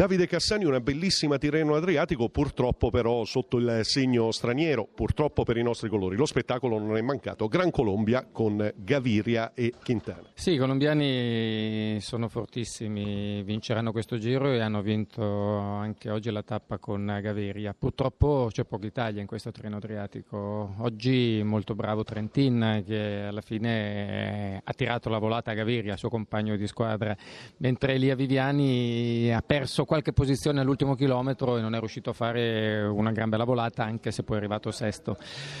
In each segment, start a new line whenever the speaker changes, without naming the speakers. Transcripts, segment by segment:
Davide Cassani, una bellissima Tirreno Adriatico, purtroppo però sotto il segno straniero, purtroppo per i nostri colori. Lo spettacolo non è mancato. Gran Colombia con Gaviria e Quintana.
Sì, i colombiani sono fortissimi, vinceranno questo giro e hanno vinto anche oggi la tappa con Gaviria. Purtroppo c'è poca Italia in questo Tirreno Adriatico. Oggi molto bravo Trentin che alla fine ha tirato la volata a Gaviria, suo compagno di squadra, mentre Elia Viviani ha perso qualche posizione all'ultimo chilometro e non è riuscito a fare una gran bella volata anche se poi è arrivato sesto.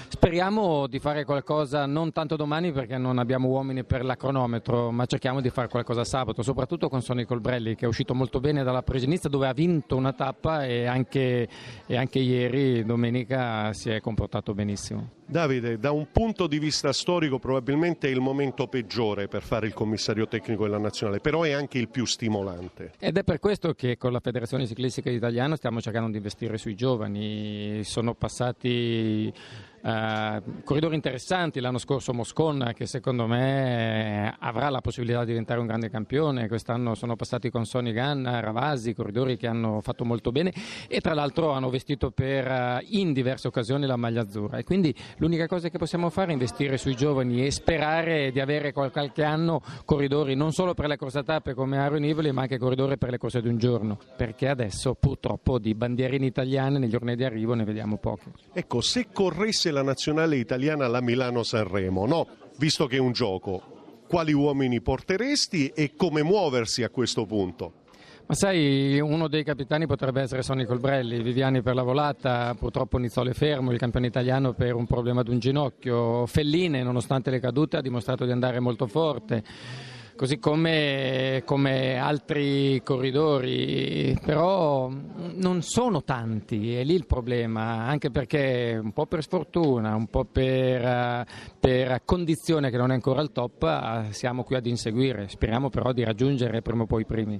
Speriamo di fare qualcosa non tanto domani perché non abbiamo uomini per la cronometro, ma cerchiamo di fare qualcosa sabato, soprattutto con Sonny Colbrelli che è uscito molto bene dalla Presenizia dove ha vinto una tappa e anche, e anche ieri, domenica, si è comportato benissimo.
Davide, da un punto di vista storico probabilmente è il momento peggiore per fare il commissario tecnico della nazionale, però è anche il più stimolante.
Ed è per questo che con la Federazione Ciclistica Italiana stiamo cercando di investire sui giovani. Sono passati Uh, corridori interessanti l'anno scorso Moscon che secondo me avrà la possibilità di diventare un grande campione. Quest'anno sono passati con Sonny Gunn, Ravasi corridori che hanno fatto molto bene e tra l'altro hanno vestito per uh, in diverse occasioni la maglia azzurra. E quindi l'unica cosa che possiamo fare è investire sui giovani e sperare di avere qualche anno corridori non solo per le corse a tappe come Aaron Ivoli ma anche corridori per le corse di un giorno. Perché adesso purtroppo di bandierine italiane negli orni di arrivo ne vediamo poche.
Ecco se corresse la nazionale italiana alla Milano-Sanremo, no? Visto che è un gioco, quali uomini porteresti e come muoversi a questo punto?
Ma sai, uno dei capitani potrebbe essere Sonny Colbrelli, Viviani per la volata, purtroppo Nizzole fermo, il campione italiano per un problema di un ginocchio, Felline nonostante le cadute ha dimostrato di andare molto forte così come, come, altri corridori, però non sono tanti, è lì il problema, anche perché un po' per sfortuna, un po' per, per condizione che non è ancora al top, siamo qui ad inseguire, speriamo però di raggiungere prima o poi i primi.